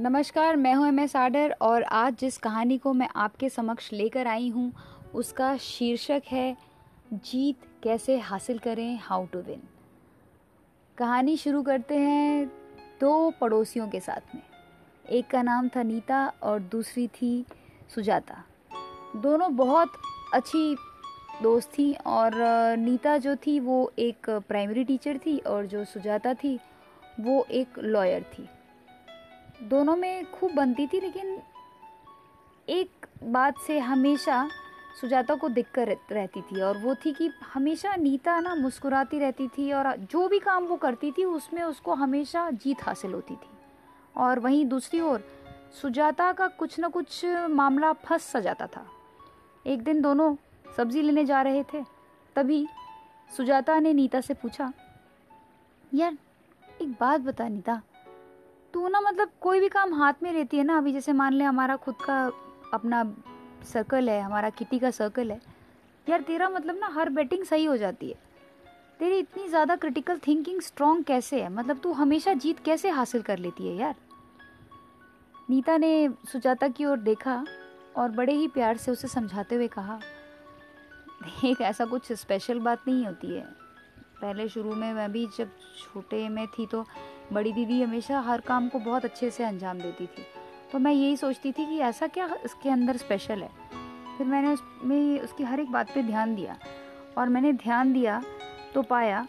नमस्कार, मैं हूँ एम एस आडर और आज जिस कहानी को मैं आपके समक्ष लेकर आई हूँ, उसका शीर्षक है, जीत कैसे हासिल करें हाउ टू विन कहानी शुरू करते हैं दो पड़ोसियों के साथ में। एक का नाम था नीता और दूसरी थी सुजाता। दोनों बहुत अच्छी दोस्त थी और नीता जो थी वो एक प्राइमरी टीचर थी और जो सुजाता थी वो एक लॉयर थी। दोनों में खूब बनती थी, लेकिन एक बात से हमेशा सुजाता को दिक्कत रहती थी, और वो थी कि हमेशा नीता ना मुस्कुराती रहती थी, और जो भी काम वो करती थी, उसमें उसको हमेशा जीत हासिल होती थी। और वहीं दूसरी ओर, सुजाता का कुछ ना कुछ मामला फंस सा जाता था। एक दिन दोनों सब्ज़ी लेने जा रहे थे, तभी सुजाता ने नीता से पूछा, यार, एक बात बता नीता तू ना मतलब कोई भी काम हाथ में रहती है ना अभी, जैसे मान ले हमारा खुद का अपना सर्कल है, हमारा किटी का सर्कल है, यार तेरा मतलब ना हर बैटिंग सही हो जाती है। तेरी इतनी ज़्यादा क्रिटिकल थिंकिंग स्ट्रॉन्ग कैसे है? मतलब तू हमेशा जीत कैसे हासिल कर लेती है यार? नीता ने सुजाता की ओर देखा और बड़े ही प्यार से उसे समझाते हुए कहा एक ऐसा कुछ स्पेशल बात नहीं होती है। पहले शुरू में मैं भी जब छोटे में थी तो बड़ी दीदी हमेशा हर काम को बहुत अच्छे से अंजाम देती थी। तो मैं यही सोचती थी कि ऐसा क्या इसके अंदर स्पेशल है? फिर मैंने उसमें उसकी हर एक बात पे ध्यान दिया और मैंने ध्यान दिया तो पाया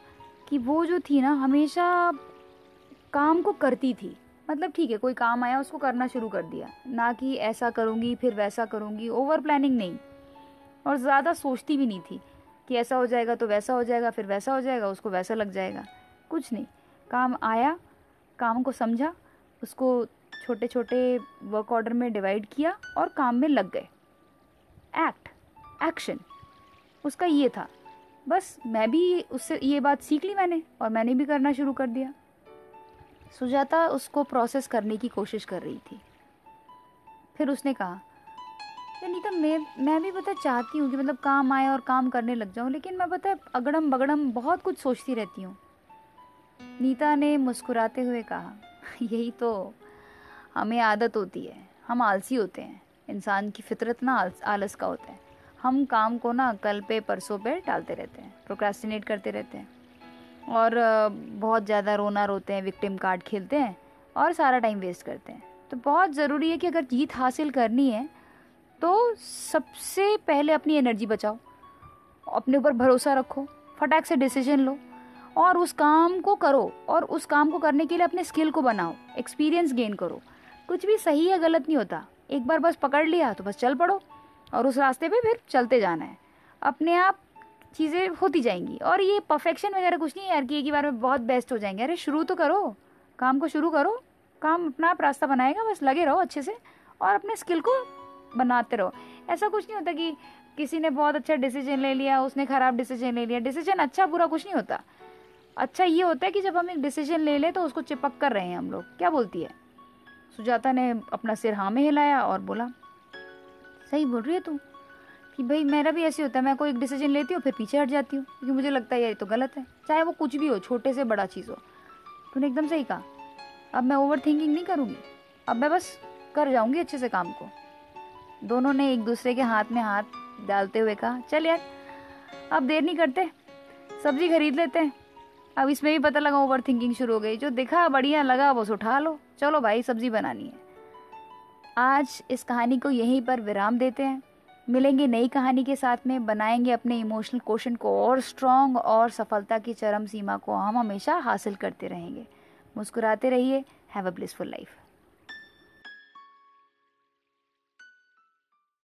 कि वो जो थी ना, हमेशा काम को करती थी। मतलब ठीक है, कोई काम आया, उसको करना शुरू कर दिया। ना कि ऐसा करूँगी, फिर वैसा करूँगी ओवर प्लानिंग नहीं। और ज़्यादा सोचती भी नहीं थी कि ऐसा हो जाएगा तो वैसा हो जाएगा, फिर वैसा हो जाएगा, उसको वैसा लग जाएगा। कुछ नहीं, काम आया काम को समझा, उसको छोटे छोटे वर्क ऑर्डर में डिवाइड किया और काम में लग गए। एक्ट एक्शन उसका ये था। बस मैं भी उससे ये बात सीख ली मैंने और मैंने भी करना शुरू कर दिया। सुजाता उसको प्रोसेस करने की कोशिश कर रही थी। फिर उसने कहा नीता मैं मैं भी पता चाहती हूँ कि मतलब काम आए और काम करने लग जाऊँ, लेकिन मैं पता अगड़म बगड़म बहुत कुछ सोचती रहती हूँ। नीता ने मुस्कुराते हुए कहा, यही तो हमें आदत होती है। हम आलसी होते हैं। इंसान की फितरत ना आलस का होता है। हम काम को ना कल पे, परसों पे टालते रहते हैं प्रोक्रेस्टिनेट करते रहते हैं। और बहुत ज़्यादा रोना रोते हैं विक्टिम कार्ड खेलते हैं और सारा टाइम वेस्ट करते हैं। तो बहुत ज़रूरी है कि अगर जीत हासिल करनी है तो सबसे पहले अपनी एनर्जी बचाओ। अपने ऊपर भरोसा रखो। फटाक से डिसीज़न लो। और उस काम को करो और उस काम को करने के लिए अपने स्किल को बनाओ एक्सपीरियंस गेन करो। कुछ भी सही या गलत नहीं होता। एक बार बस पकड़ लिया तो बस चल पड़ो और उस रास्ते पे फिर चलते जाना है। अपने आप चीज़ें होती जाएँगी और ये परफेक्शन वगैरह कुछ नहीं है यार कि एक ही बार में बहुत बेस्ट हो जाएँगे। अरे शुरू तो करो, काम को शुरू करो, काम अपना आप रास्ता बनाएगा, बस लगे रहो अच्छे से और अपने स्किल को बनाते रहो। ऐसा कुछ नहीं होता कि किसी ने बहुत अच्छा डिसीज़न ले लिया, उसने ख़राब डिसीज़न ले लिया। डिसीज़न अच्छा बुरा कुछ नहीं होता। अच्छा ये होता है कि जब हम एक डिसीज़न ले लें तो उसको चिपक कर रहे हैं हम लोग। क्या बोलती है? सुजाता ने अपना सिर हाँ में हिलाया और बोला, सही बोल रही है तू कि भाई मेरा भी ऐसे होता है, मैं कोई एक डिसीज़न लेती हूँ, फिर पीछे हट जाती हूँ, क्योंकि मुझे लगता है ये तो गलत है। चाहे वो कुछ भी हो, छोटे से बड़ा चीज़ हो। तूने एकदम सही कहा। अब मैं ओवर थिंकिंग नहीं करूँगी। अब मैं बस कर जाऊँगी अच्छे से काम को। दोनों ने एक दूसरे के हाथ में हाथ डालते हुए कहा, चल यार, अब देर नहीं करते। सब्ज़ी खरीद लेते हैं। अब इसमें भी पता लगा ओवर थिंकिंग शुरू हो गई। जो दिखा बढ़िया लगा बस उठा लो। चलो भाई, सब्ज़ी बनानी है। आज इस कहानी को यहीं पर विराम देते हैं। मिलेंगे नई कहानी के साथ में। बनाएँगे अपने इमोशनल क्वेश्चन को और स्ट्रॉन्ग और सफलता की चरम सीमा को हम हमेशा हासिल करते रहेंगे। मुस्कुराते रहिए। Have a blissful life